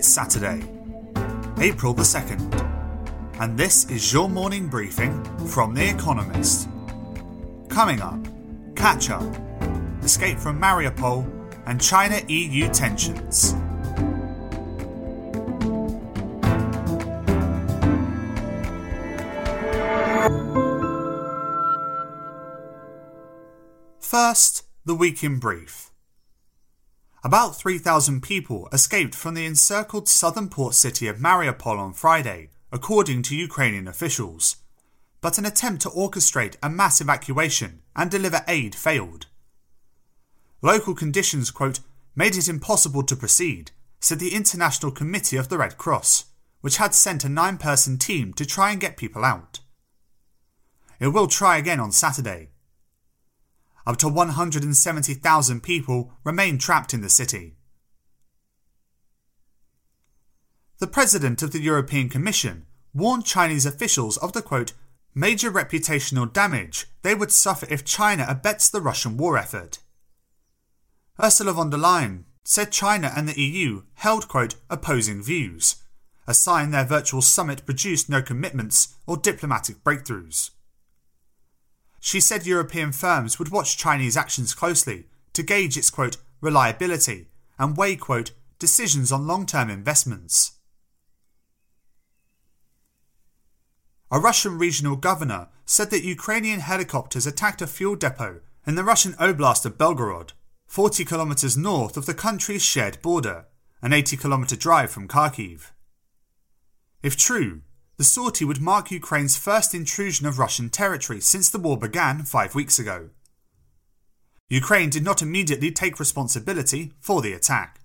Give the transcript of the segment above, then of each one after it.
It's Saturday, April the 2nd, and this is your morning briefing from The Economist. Coming up, catch up, escape from Mariupol, and China EU tensions. First, the week in brief. About 3,000 people escaped from the encircled southern port city of Mariupol on Friday, according to Ukrainian officials. But an attempt to orchestrate a mass evacuation and deliver aid failed. Local conditions, quote, made it impossible to proceed, said the International Committee of the Red Cross, which had sent a nine person team to try and get people out. It will try again on Saturday, up to 170,000 people remain trapped in the city. The president of the European Commission warned Chinese officials of the quote, major reputational damage they would suffer if China abets the Russian war effort. Ursula von der Leyen said China and the EU held quote, opposing views, a sign their virtual summit produced no commitments or diplomatic breakthroughs. She said European firms would watch Chinese actions closely to gauge its quote, reliability and weigh quote, decisions on long term investments. A Russian regional governor said that Ukrainian helicopters attacked a fuel depot in the Russian oblast of Belgorod, 40 kilometers north of the country's shared border, an 80 kilometer drive from Kharkiv. If true, the sortie would mark Ukraine's first intrusion of Russian territory since the war began five weeks ago. Ukraine did not immediately take responsibility for the attack.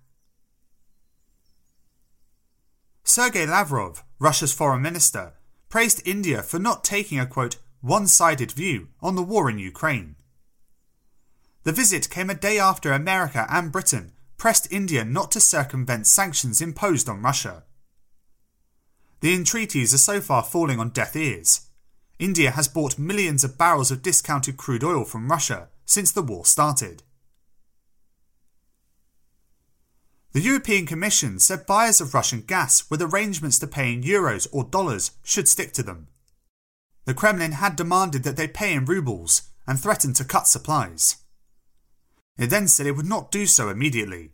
Sergei Lavrov, Russia's foreign minister, praised India for not taking a quote, one sided view on the war in Ukraine. The visit came a day after America and Britain pressed India not to circumvent sanctions imposed on Russia. The entreaties are so far falling on deaf ears. India has bought millions of barrels of discounted crude oil from Russia since the war started. The European Commission said buyers of Russian gas with arrangements to pay in euros or dollars should stick to them. The Kremlin had demanded that they pay in rubles and threatened to cut supplies. It then said it would not do so immediately.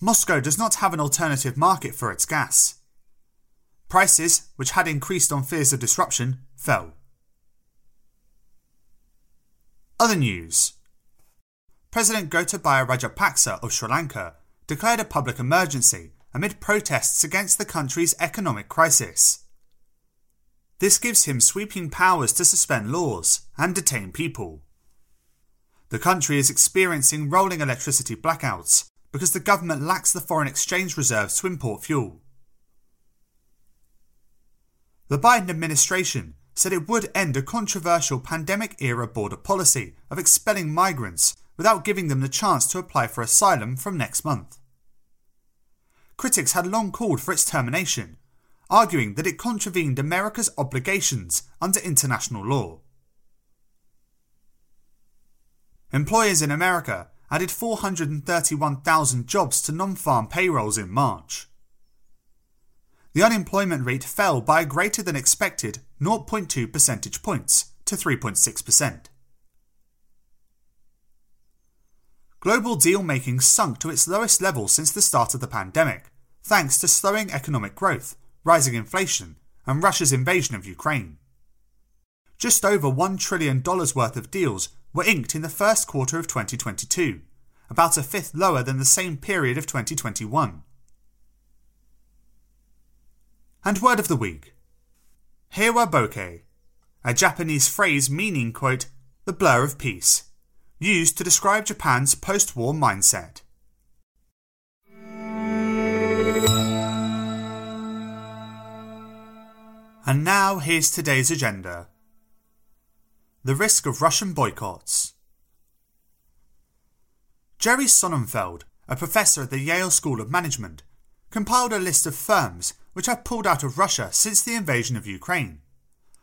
Moscow does not have an alternative market for its gas. Prices, which had increased on fears of disruption, fell. Other news President Gotabaya Rajapaksa of Sri Lanka declared a public emergency amid protests against the country's economic crisis. This gives him sweeping powers to suspend laws and detain people. The country is experiencing rolling electricity blackouts because the government lacks the foreign exchange reserves to import fuel. The Biden administration said it would end a controversial pandemic era border policy of expelling migrants without giving them the chance to apply for asylum from next month. Critics had long called for its termination, arguing that it contravened America's obligations under international law. Employers in America added 431,000 jobs to non farm payrolls in March the unemployment rate fell by a greater than expected 0.2 percentage points to 3.6%. Global deal making sunk to its lowest level since the start of the pandemic, thanks to slowing economic growth, rising inflation, and Russia's invasion of Ukraine. Just over $1 trillion worth of deals were inked in the first quarter of 2022, about a fifth lower than the same period of 2021. And word of the week Heiwa Boke, a Japanese phrase meaning, quote, the blur of peace, used to describe Japan's post war mindset. And now here's today's agenda the risk of Russian boycotts. Jerry Sonnenfeld, a professor at the Yale School of Management, compiled a list of firms which have pulled out of Russia since the invasion of Ukraine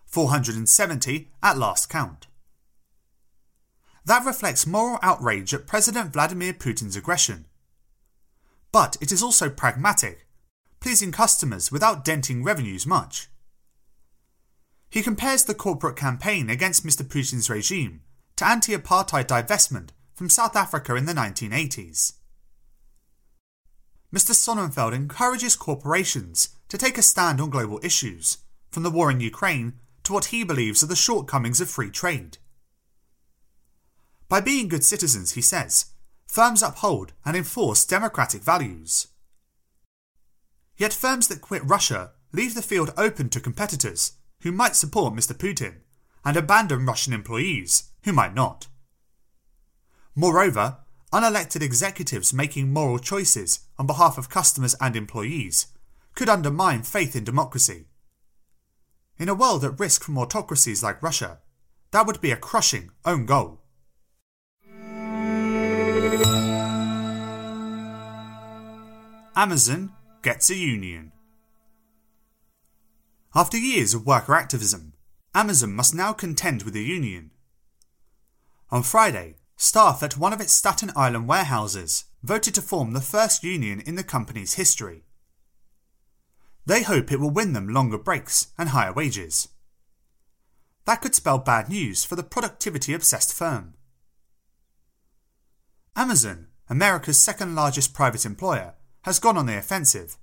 470 at last count. That reflects moral outrage at President Vladimir Putin's aggression. but it is also pragmatic, pleasing customers without denting revenues much. He compares the corporate campaign against Mr. Putin's regime to anti apartheid divestment from South Africa in the 1980s. Mr. Sonnenfeld encourages corporations to take a stand on global issues, from the war in Ukraine to what he believes are the shortcomings of free trade. By being good citizens, he says, firms uphold and enforce democratic values. Yet firms that quit Russia leave the field open to competitors who might support Mr. Putin and abandon Russian employees who might not. Moreover, unelected executives making moral choices on behalf of customers and employees could undermine faith in democracy. In a world at risk from autocracies like Russia, that would be a crushing own goal. Amazon gets a union. After years of worker activism, Amazon must now contend with a union. On Friday, staff at one of its Staten Island warehouses voted to form the first union in the company's history. They hope it will win them longer breaks and higher wages. That could spell bad news for the productivity obsessed firm. Amazon, America's second largest private employer, has gone on the offensive,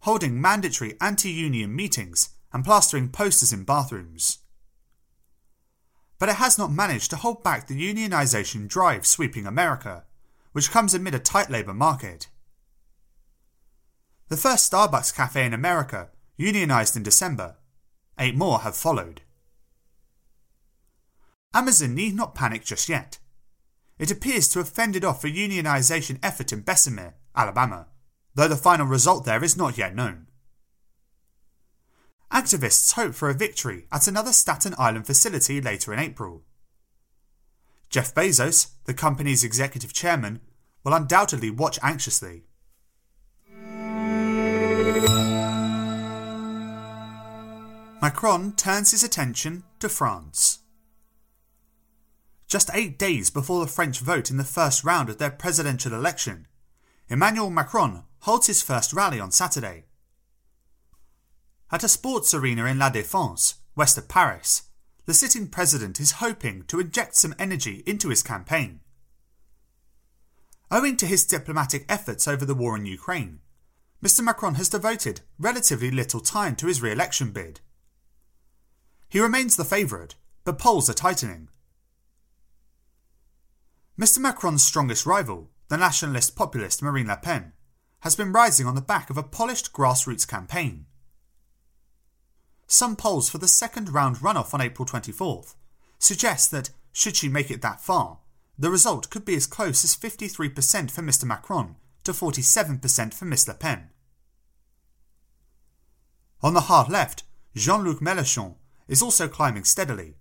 holding mandatory anti union meetings and plastering posters in bathrooms. But it has not managed to hold back the unionisation drive sweeping America, which comes amid a tight labour market. The first Starbucks cafe in America unionised in December. Eight more have followed. Amazon need not panic just yet. It appears to have fended off a unionisation effort in Bessemer, Alabama, though the final result there is not yet known. Activists hope for a victory at another Staten Island facility later in April. Jeff Bezos, the company's executive chairman, will undoubtedly watch anxiously. Macron turns his attention to France. Just eight days before the French vote in the first round of their presidential election, Emmanuel Macron holds his first rally on Saturday. At a sports arena in La Défense, west of Paris, the sitting president is hoping to inject some energy into his campaign. Owing to his diplomatic efforts over the war in Ukraine, Mr. Macron has devoted relatively little time to his re election bid. He remains the favourite, but polls are tightening. Mr. Macron's strongest rival, the nationalist populist Marine Le Pen, has been rising on the back of a polished grassroots campaign some polls for the second round runoff on April 24th suggest that, should she make it that far, the result could be as close as 53% for Mr Macron to 47% for Ms Le Pen. On the hard left, Jean Luc Mélenchon is also climbing steadily.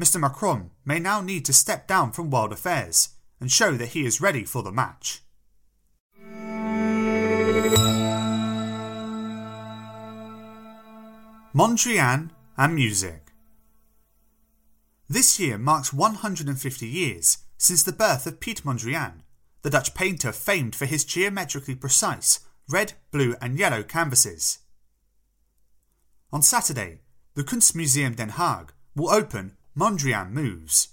Mr Macron may now need to step down from world affairs and show that he is ready for the match. Mondrian and music. This year marks 150 years since the birth of Piet Mondrian, the Dutch painter famed for his geometrically precise red, blue, and yellow canvases. On Saturday, the Kunstmuseum Den Haag will open Mondrian Moves,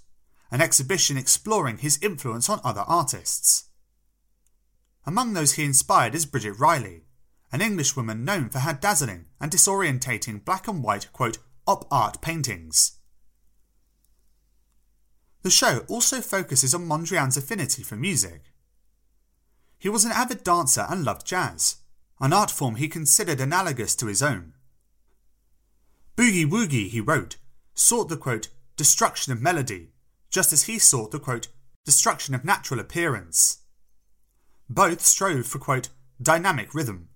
an exhibition exploring his influence on other artists. Among those he inspired is Bridget Riley, an Englishwoman known for her dazzling and disorientating black and white, quote, op art paintings. The show also focuses on Mondrian's affinity for music. He was an avid dancer and loved jazz, an art form he considered analogous to his own. Boogie Woogie, he wrote, sought the quote, destruction of melody, just as he sought the quote, destruction of natural appearance. Both strove for quote, dynamic rhythm.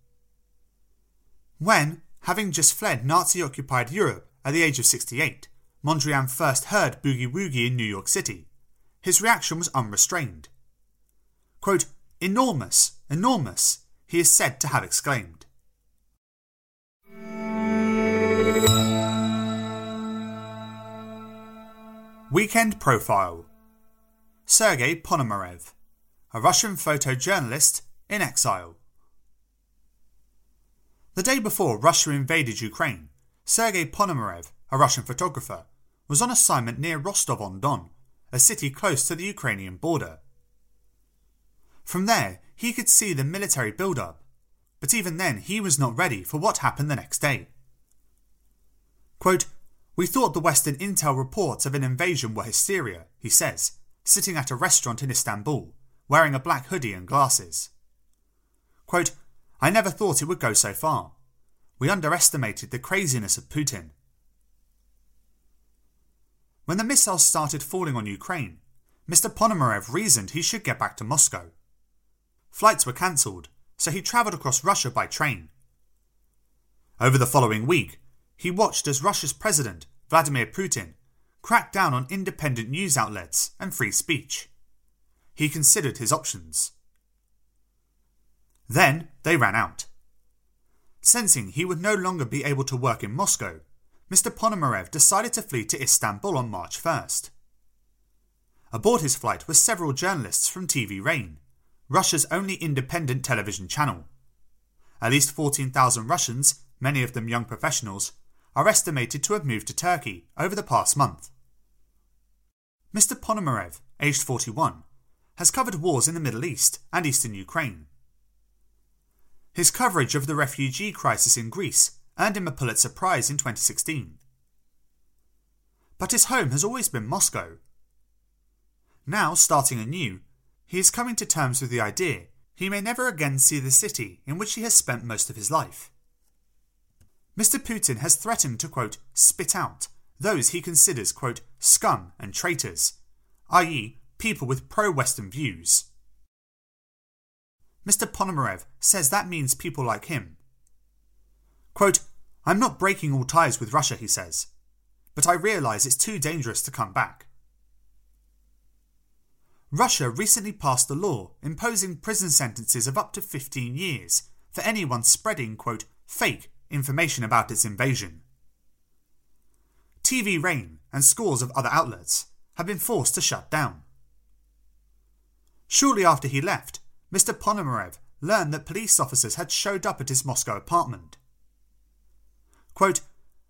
When, having just fled Nazi occupied Europe at the age of 68, Mondrian first heard Boogie Woogie in New York City, his reaction was unrestrained. Quote, enormous, enormous, he is said to have exclaimed. Weekend Profile Sergei Ponomarev, a Russian photojournalist, in exile. The day before Russia invaded Ukraine, Sergei Ponomarev, a Russian photographer, was on assignment near Rostov on Don, a city close to the Ukrainian border. From there, he could see the military build up, but even then, he was not ready for what happened the next day. Quote, We thought the Western intel reports of an invasion were hysteria, he says, sitting at a restaurant in Istanbul, wearing a black hoodie and glasses. Quote, I never thought it would go so far. We underestimated the craziness of Putin. When the missiles started falling on Ukraine, Mr. Ponomarev reasoned he should get back to Moscow. Flights were cancelled, so he travelled across Russia by train. Over the following week, he watched as Russia's president, Vladimir Putin, cracked down on independent news outlets and free speech. He considered his options. Then they ran out. Sensing he would no longer be able to work in Moscow, Mr. Ponomarev decided to flee to Istanbul on March 1st. Aboard his flight were several journalists from TV Rain, Russia's only independent television channel. At least 14,000 Russians, many of them young professionals, are estimated to have moved to Turkey over the past month. Mr. Ponomarev, aged 41, has covered wars in the Middle East and eastern Ukraine. His coverage of the refugee crisis in Greece earned him a Pulitzer Prize in 2016. But his home has always been Moscow. Now, starting anew, he is coming to terms with the idea he may never again see the city in which he has spent most of his life. Mr. Putin has threatened to, quote, spit out those he considers, quote, scum and traitors, i.e., people with pro Western views. Mr. Ponomarev says that means people like him. Quote, I'm not breaking all ties with Russia, he says, but I realise it's too dangerous to come back. Russia recently passed a law imposing prison sentences of up to 15 years for anyone spreading, quote, fake information about its invasion. TV Rain and scores of other outlets have been forced to shut down. Shortly after he left, Mr. Ponomarev learned that police officers had showed up at his Moscow apartment. Quote,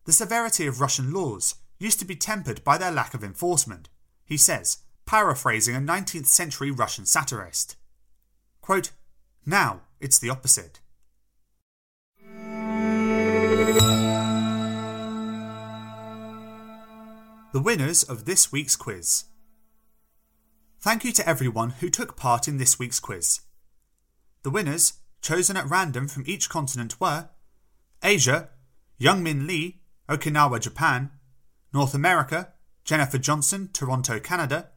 the severity of Russian laws used to be tempered by their lack of enforcement, he says, paraphrasing a 19th century Russian satirist. Quote, now it's the opposite. The winners of this week's quiz. Thank you to everyone who took part in this week's quiz. The winners, chosen at random from each continent, were Asia, Youngmin Lee, Okinawa, Japan, North America, Jennifer Johnson, Toronto, Canada,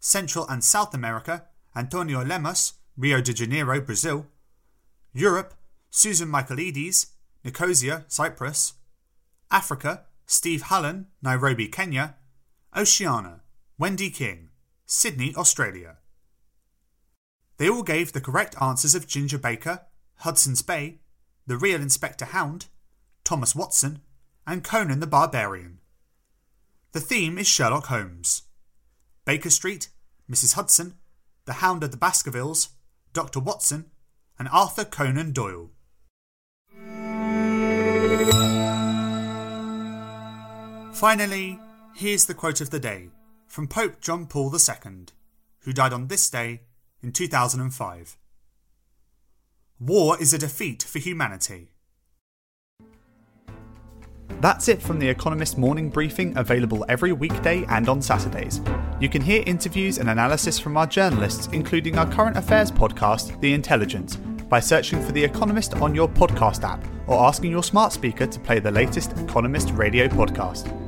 Central and South America, Antonio Lemos, Rio de Janeiro, Brazil, Europe, Susan Michaelides, Nicosia, Cyprus, Africa, Steve Hallen, Nairobi, Kenya, Oceania, Wendy King, Sydney, Australia. They all gave the correct answers of Ginger Baker, Hudson's Bay, The Real Inspector Hound, Thomas Watson, and Conan the Barbarian. The theme is Sherlock Holmes. Baker Street, Mrs. Hudson, The Hound of the Baskervilles, Dr. Watson, and Arthur Conan Doyle. Finally, here's the quote of the day from Pope John Paul II, who died on this day in 2005. War is a defeat for humanity. That's it from The Economist morning briefing, available every weekday and on Saturdays. You can hear interviews and analysis from our journalists, including our current affairs podcast, The Intelligence, by searching for The Economist on your podcast app or asking your smart speaker to play the latest Economist radio podcast.